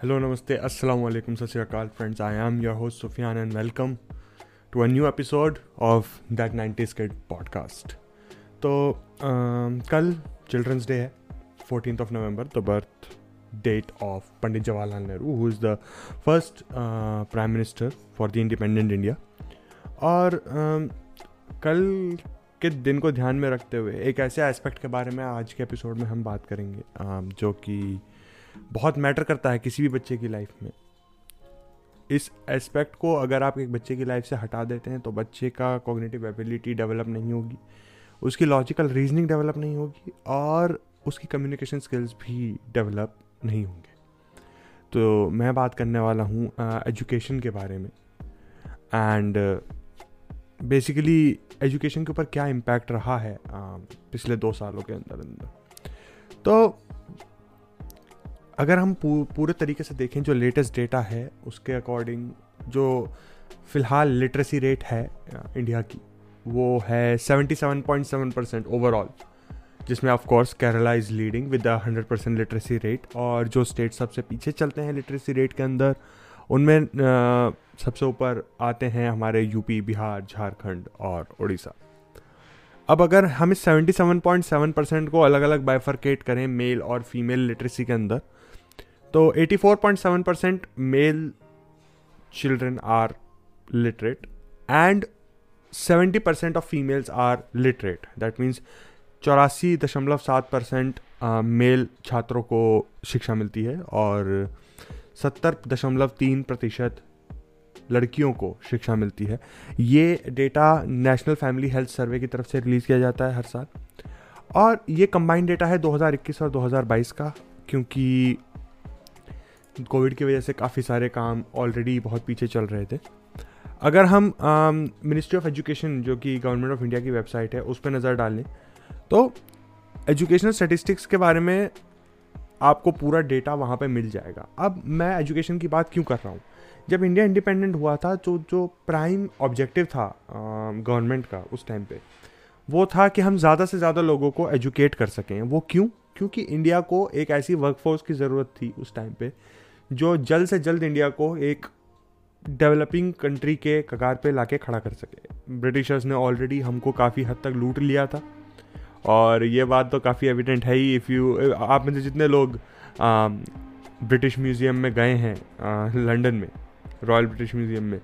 Hello, नमस्ते alaikum, Sat Sri Akal, friends. I am your host Sufyan and welcome to a new episode of that 90s Kid podcast. तो um, कल children's day है fourteen of November the birth date of Pandit Jawaharlal Nehru who is the first prime minister for the independent India और um, कल के दिन को ध्यान में रखते हुए एक ऐसे एस्पेक्ट के बारे में आज के एपिसोड में हम बात करेंगे um, जो कि बहुत मैटर करता है किसी भी बच्चे की लाइफ में। इस एस्पेक्ट को अगर आप एक बच्चे की लाइफ से हटा देते हैं तो बच्चे का कॉग्निटिव एबिलिटी डेवलप नहीं होगी उसकी लॉजिकल रीजनिंग डेवलप नहीं होगी और उसकी कम्युनिकेशन स्किल्स भी डेवलप नहीं होंगे। तो मैं बात करने वाला हूँ एजुकेशन के बारे में। एंड बेसिकली एजुकेशन के ऊपर क्या इम्पैक्ट रहा है uh, पिछले दो सालों के अंदर अंदर तो अगर हम पूरे तरीके से देखें जो लेटेस्ट डेटा है, उसके अकॉर्डिंग जो फ़िलहाल लिटरेसी रेट है इंडिया की, वो है 77.7 परसेंट ओवरऑल जिसमें of course Kerala is leading with the 100 percent literacy rate और जो स्टेट सबसे पीछे चलते हैं लिटरेसी रेट के अंदर, उनमें सबसे ऊपर आते हैं हमारे यूपी बिहार, झारखंड और उड़ीसा अब अगर हम इस 77.7 परसेंट को अलग अलग बाइफर्केट करें मेल और फीमेल लिटरेसी के अंदर तो 84.7 percent male children are literate and 70 percent of females are literate that means चौरासी दशमलव सात परसेंट मेल छात्रों को शिक्षा मिलती है और सत्तर दशमलव तीन प्रतिशत लड़कियों को शिक्षा मिलती है। ये data national family health survey की तरफ़ से रिलीज़ किया जाता है हर साल। और ये कंबाइंड डेटा है 2021 और 2022 का, क्योंकि कोविड की वजह से काफ़ी सारे काम ऑलरेडी बहुत पीछे चल रहे थे। अगर हम मिनिस्ट्री ऑफ़ एजुकेशन जो कि गवर्नमेंट ऑफ़ इंडिया की वेबसाइट है, उस पर नज़र डालें तो एजुकेशनल स्टेटिस्टिक्स के बारे में आपको पूरा डेटा वहाँ पे मिल जाएगा। अब मैं एजुकेशन की बात क्यों कर रहा हूँ? जब इंडिया इंडिपेंडेंट हुआ था तो जो प्राइम ऑब्जेक्टिव था गवर्नमेंट का उस टाइम पे, वो था कि हम ज़्यादा से ज़्यादा लोगों को एजुकेट कर सकें। वो क्यों? क्योंकि इंडिया को एक ऐसी वर्कफोर्स की ज़रूरत थी उस टाइम पे जो जल्द से जल्द इंडिया को एक डेवलपिंग कंट्री के कगार पे लाके खड़ा कर सके। ब्रिटिशर्स ने ऑलरेडी हमको काफ़ी हद तक लूट लिया था। और ये बात तो काफ़ी एविडेंट है ही इफ़ यू आप में से जितने लोग ब्रिटिश म्यूज़ियम में गए हैं लंदन में रॉयल ब्रिटिश म्यूज़ियम में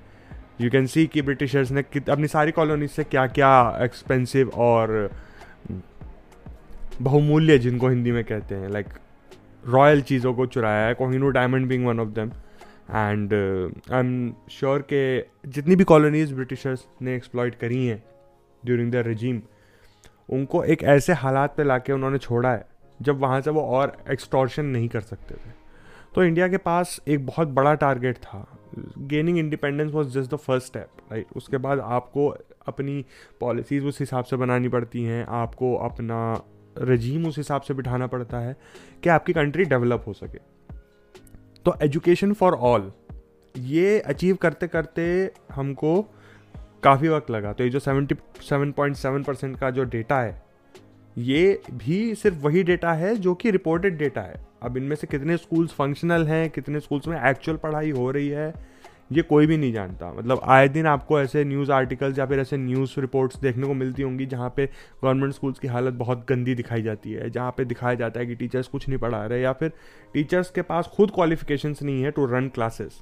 यू कैन सी कि ब्रिटिशर्स ने अपनी सारी कॉलोनी से क्या क्या एक्सपेंसिव और बहुमूल्य जिनको हिंदी में कहते हैं लाइक like, रॉयल चीज़ों को चुराया है Kohinoor diamond being one of them and I am sure के जितनी भी कॉलोनीज ब्रिटिशर्स ने एक्सप्लॉयट करी हैं ड्यूरिंग द रजीम उनको एक ऐसे हालात पे लाके उन्होंने छोड़ा है, जब वहाँ से वो और एक्सटॉर्शन नहीं कर सकते थे। तो इंडिया के पास एक बहुत बड़ा टारगेट था। Gaining independence was just the first step right उसके बाद आपको अपनी पॉलिसीज़ उस हिसाब से बनानी पड़ती हैं, आपको अपना रजीम उस हिसाब से बिठाना पड़ता है कि आपकी कंट्री डेवलप हो सके। तो एजुकेशन फॉर ऑल ये अचीव करते करते हमको काफ़ी वक्त लगा। तो ये जो seventy seven point seven percent का जो डेटा है, ये भी सिर्फ़ वही डेटा है जो कि रिपोर्टेड डेटा है। अब इनमें से कितने स्कूल्स फंक्शनल हैं, कितने स्कूल्स में एक्चुअल पढ़ाई हो रही है ये कोई भी नहीं जानता। मतलब आए दिन आपको ऐसे न्यूज़ आर्टिकल्स या फिर ऐसे न्यूज़ रिपोर्ट्स देखने को मिलती होंगी जहाँ पे गवर्नमेंट स्कूल्स की हालत बहुत गंदी दिखाई जाती है, जहाँ पे दिखाया जाता है कि टीचर्स कुछ नहीं पढ़ा रहे या फिर टीचर्स के पास खुद क्वालिफिकेशंस नहीं है टू रन क्लासेस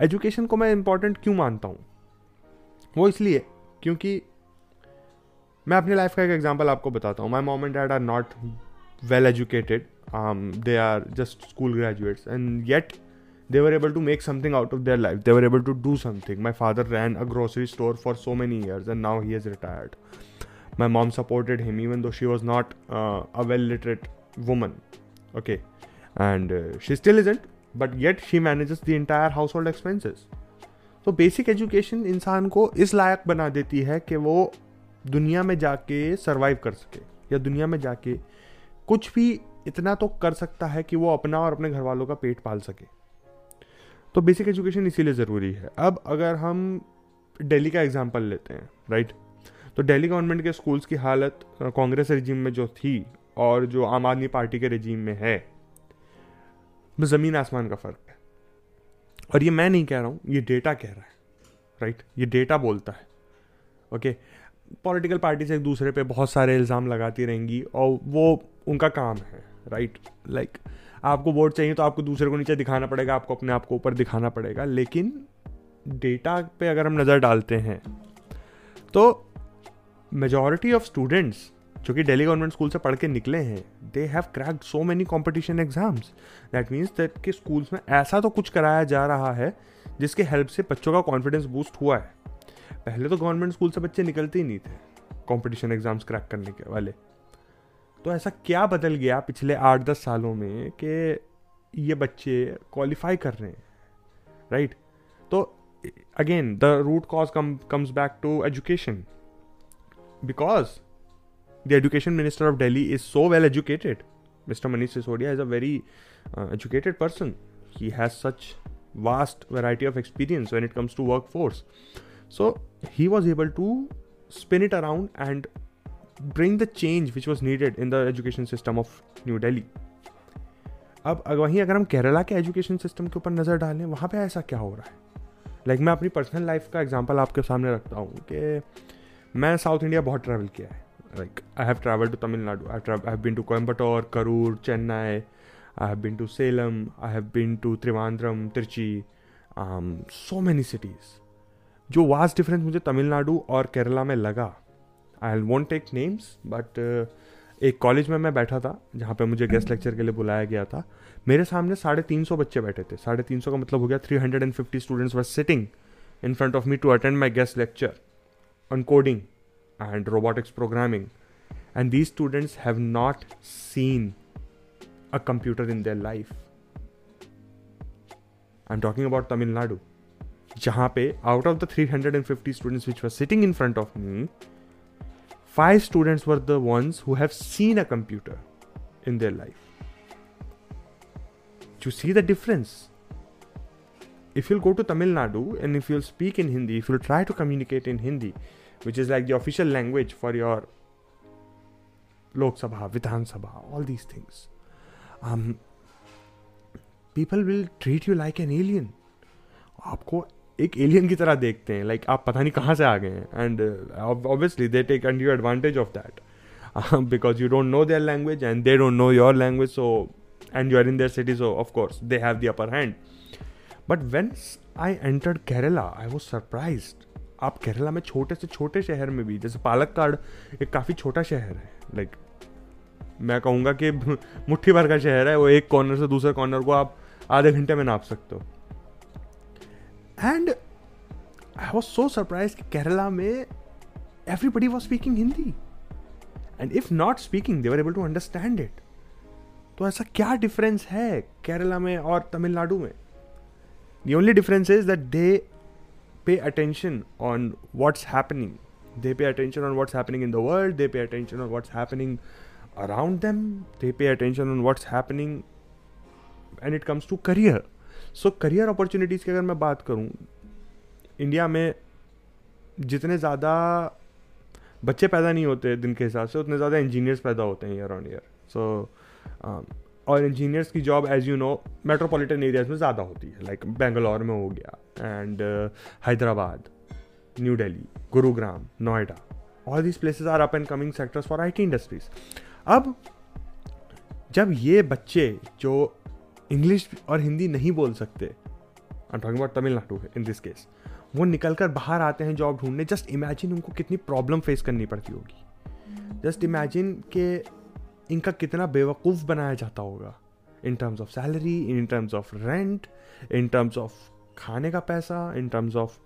एजुकेशन को मैं इंपॉर्टेंट क्यों मानता हूँ? वो इसलिए क्योंकि मैं अपनी लाइफ का एक एग्ज़ाम्पल आपको बताता हूँ। My mom and dad are not well educated they are just school graduates and yet they were able to make something out of their life they were able to do something my father ran a grocery store for so many years and now he is retired my mom supported him even though she was not a well literate woman okay and she still isn't but yet she manages the entire household expenses तो basic education इंसान को इस लायक बना देती है कि वो दुनिया में जाके सर्वाइव कर सके या दुनिया में जाके कुछ भी इतना तो कर सकता है कि वो अपना और अपने घर वालों का पेट पाल सके। तो बेसिक एजुकेशन इसीलिए ज़रूरी है। अब अगर हम दिल्ली का एग्ज़ाम्पल लेते हैं राइट तो दिल्ली गवर्नमेंट के स्कूल्स की हालत कांग्रेस रजीम में जो थी और जो आम आदमी पार्टी के रजीम में है ज़मीन आसमान का फ़र्क है। और ये मैं नहीं कह रहा हूँ ये डेटा कह रहा है राइट ये डेटा बोलता है ओके पॉलिटिकल पार्टीज़ एक दूसरे पे बहुत सारे इल्ज़ाम लगाती रहेंगी और वो उनका काम है राइट लाइक like, आपको वोट चाहिए तो आपको दूसरे को नीचे दिखाना पड़ेगा, आपको अपने आप को ऊपर दिखाना पड़ेगा। लेकिन डेटा पे अगर हम नज़र डालते हैं तो मेजॉरिटी ऑफ़ स्टूडेंट्स जो कि दिल्ली गवर्नमेंट स्कूल से पढ़ के निकले हैं they have crack so many competition exams that means that कि स्कूल्स में ऐसा तो कुछ कराया जा रहा है जिसके हेल्प से बच्चों का कॉन्फिडेंस बूस्ट हुआ है। पहले तो गवर्नमेंट स्कूल से बच्चे निकलते ही नहीं थे कॉम्पिटिशन एग्ज़ाम्स क्रैक करने के वाले। तो ऐसा क्या बदल गया पिछले आठ दस सालों में कि ये बच्चे क्वालिफाई कर रहे हैं? राइट तो again the root cause come comes back to education because the education minister of Delhi is so well educated mister Manish Sisodia is a very educated person he has such vast variety of experience when it comes to workforce. So, he was able to spin it around and bring the change which was needed in the education system of New Delhi. अब वहीं अगर हम केरला के education system के ऊपर नज़र डालें वहाँ पे ऐसा क्या हो रहा है? लाइक like, मैं अपनी पर्सनल लाइफ का एग्जांपल आपके सामने रखता हूँ कि मैं साउथ इंडिया बहुत ट्रैवल किया है। Like I have travel to Tamil Nadu I have been to Coimbatore Karur Chennai I have been to Salem I have been to Trivandrum Trichy so many cities जो vast difference मुझे तमिलनाडु और केरला में लगा I won't take names but एक college में मैं बैठा था, जहाँ पे मुझे गेस्ट लेक्चर के लिए बुलाया गया था। मेरे सामने साढ़े तीन सौ बच्चे बैठे थे। साढ़े तीन सौ का मतलब हो गया three hundred and fifty students were sitting in front of me to attend my guest lecture on coding and robotics programming and these students have not seen a computer in their life I am talking about Tamil Nadu जहाँ पे out of the three hundred and fifty students which were sitting in front of me five students were the ones who have seen a computer in their life. You see the difference? If you'll go to Tamil Nadu and if you'll speak in Hindi, if you'll try to communicate in Hindi, which is like the official language for your Lok Sabha, Vidhan Sabha, all these things, um, people will treat you like an alien. आपको एक alien की तरह देखते हैं like like, आप पता नहीं कहाँ से आ गए हैं and obviously they take and you advantage of that because you don't know their language and they don't know your language so and you are in their city so of course they have the upper hand but when I entered Kerala I was surprise आप केरला में छोटे से छोटे शहर में भी जैसे पालक्काड एक काफ़ी छोटा शहर है लाइक like, मैं कहूँगा कि मुट्ठी भर का शहर है वो एक कॉर्नर से दूसरे कॉर्नर को आप आधे घंटे में नाप सकते हो। and I was so surprise कि केरला में everybody was speaking Hindi and if not speaking they were able to understand it तो ऐसा क्या डिफरेंस है केरला में और तमिलनाडु में the only difference is that they pay attention on what's happening they pay attention on what's happening in the world they pay attention on what's happening around them they pay attention on what's happening and it comes to career So career opportunities की अगर मैं बात करूँ India में जितने ज़्यादा बच्चे पैदा नहीं होते दिन के हिसाब से, उतने ज़्यादा इंजीनियर्स पैदा होते हैं ईयर ऑन ईयर सो और इंजीनियर्स की job as you know metropolitan areas में ज़्यादा होती है लाइक like बेंगलोर में हो गया and Hyderabad New Delhi Gurugram Noida all these places are up and coming sectors for I T industries अब जब ये बच्चे जो इंग्लिश और हिंदी नहीं बोल सकते। I talking about Tamil Nadu in this case वो निकल कर बाहर आते हैं जॉब ढूँढने जस्ट इमेजिन उनको कितनी प्रॉब्लम फेस करनी पड़ती होगी। जस्ट इमेजिन के इनका कितना बेवकूफ़ बनाया जाता होगा। In terms of salary in terms of rent in terms of खाने का पैसा in terms of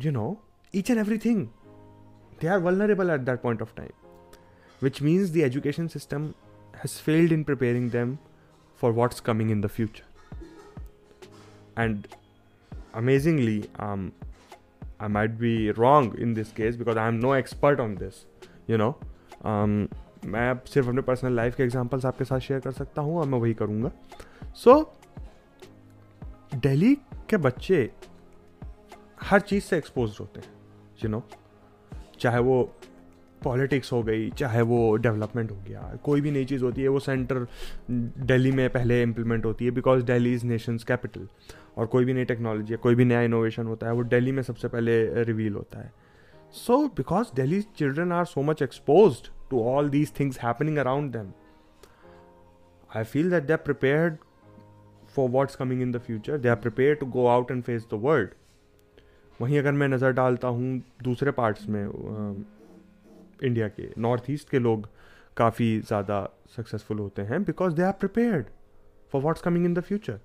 you know each and every thing they are vulnerable at that point of time which means the education system has failed in preparing them for what's coming in the future. And amazingly, um, I might be wrong in this case because I am no expert on this, you know. Um, मैं सिर्फ़ अपने personal life के examples आपके साथ share कर सकता हूँ और मैं वही करूँगा सो so, दिल्ली के बच्चे हर चीज़ से एक्सपोज होते हैं यू you नो know? चाहे वो पॉलिटिक्स हो गई, चाहे वो डेवलपमेंट हो गया, कोई भी नई चीज़ होती है, वो सेंटर दिल्ली में पहले इम्प्लीमेंट होती है because Delhi is nation's capital और कोई भी नई टेक्नोलॉजी है कोई भी नया इनोवेशन होता है, वो दिल्ली में सबसे पहले रिवील होता है। So because Delhi children are so much expose to all these things happening around them I feel that they are prepared for what's coming in the future they are prepare to go out and face the world वहीं अगर मैं नज़र डालता हूँ दूसरे parts में India के north east के लोग काफ़ी ज़्यादा सक्सेसफुल होते हैं because they are prepared for what's coming in the future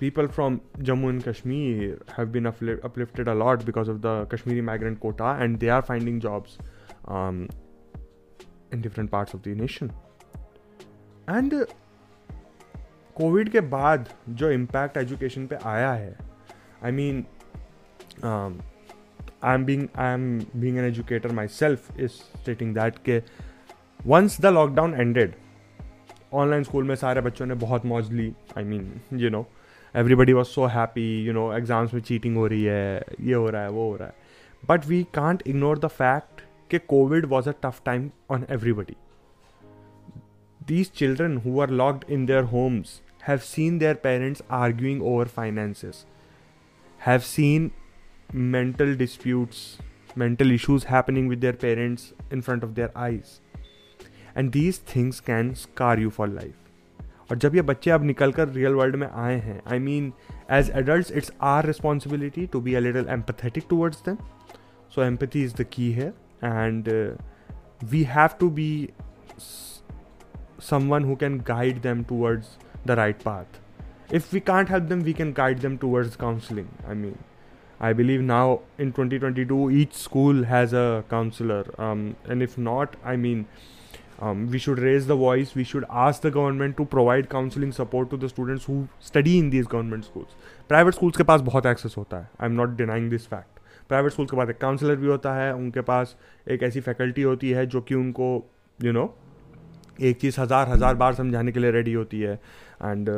people from Jammu and Kashmir have been uplifted a lot because of the Kashmiri migrant quota and they are finding jobs in different parts of the nation and covid के बाद जो impact education पे आया है I mean being I am being an educator myself is stating that के once the lockdown ended online school में सारे बच्चों ने बहुत मौज ली I mean you know everybody was so happy you know exams में चीटिंग हो रही है ये हो रहा है वो हो रहा है but we can't ignore the fact कि covid was a tough time on everybody These children who are locked in their homes have seen their parents arguing over finances, have seen mental disputes, mental issues happening with their parents in front of their eyes. And these things can scar you for life. और जब ये बच्चे अब निकल कर real world में आए हैं I mean as adult it's our responsibility to be a little empathetic towards them so empathy is the key है and we have to be someone who can guide them towards the right path. If we can't help them, we can guide them towards counseling. I mean, I believe now in 2022, each school has a counselor. Um, and if not, I mean, um, we should raise the voice. We should ask the government to provide counseling support to the students who study in these government schools. Private schools के पास बहुत access होता है. I'm not denying this fact. Private schools के पास एक counsellor भी होता है उनके पास एक ऐसी फैकल्टी होती है जो कि उनको यू you नो know, एक चीज़ हज़ार हज़ार बार समझाने के लिए रेडी होती है and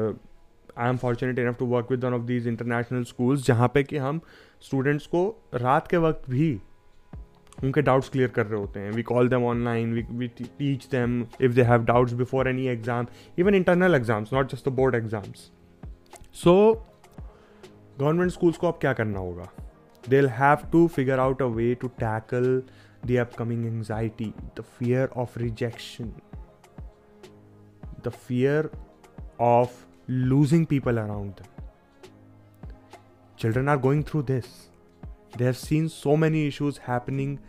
I am fortunate enough to work with one of these international schools जहाँ पे कि हम स्टूडेंट्स को रात के वक्त भी उनके डाउट्स क्लियर कर रहे होते हैं। We call them online we we teach them if they have doubts before any exam even internal exams not just the board exams so government schools को अब क्या करना होगा? They have to figure out a way to tackle the upcoming anxiety the fear of rejection the fear of losing people around them. Children are going through this. They have seen so many issues happening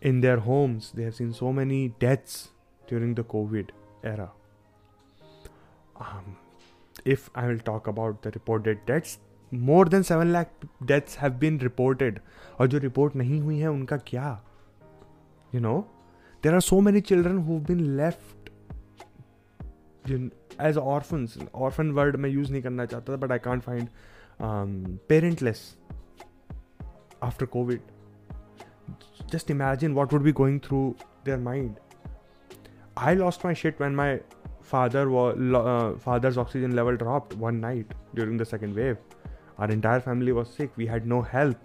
in their homes, they have seen so many deaths during the COVID era. Um, if I will talk about the reported deaths, more than 7 lakh deaths have been reported. और जो report नहीं हुई है उनका क्या you know there are so many children who been left as orphan orphan word मैं use नहीं करना चाहता था but I can't find parentless after covid just imagine what would be going through their mind I lost my shit when my father father's oxygen level drop one night during the second wave our entire family was sick we had no help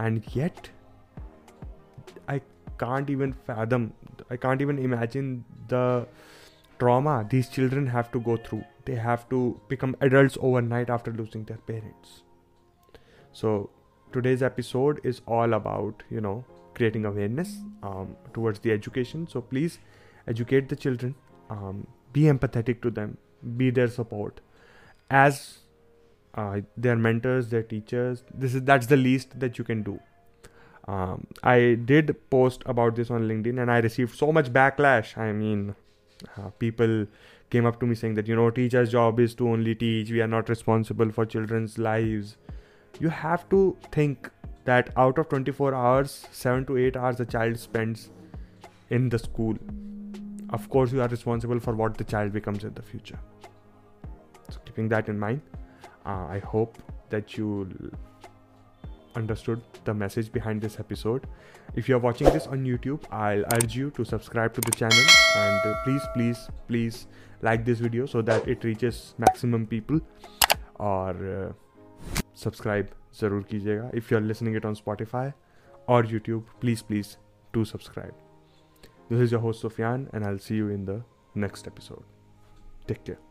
and yet I can't even fathom I can't even imagine the trauma these children have to go through. They have to become adults overnight after losing their parents. So, today's episode is all about, you know, creating awareness um, towards the education. So, please educate the children, um, be empathetic to them, be their support. As uh, their mentors, their teachers, this is that's the least that you can do. Um, I did post about this on LinkedIn and I received so much backlash. I mean, uh, people came up to me saying that you know teacher's job is to only teach. We are not responsible for children's lives. You have to think that out of 24 hours 7 to 8 hours the child spends in the school. Of course you are responsible for what the child becomes in the future. So keeping that in mind uh, i hope that you understood the message behind this episode. If you're watching this on YouTube, I'll urge you to subscribe to the channel and uh, please, please, please like this video so that it reaches maximum people. Or uh, subscribe, zarur kijega. If you're listening it on Spotify or YouTube, please, please do subscribe. This is your host Sofyan, and I'll see you in the next episode. Take care.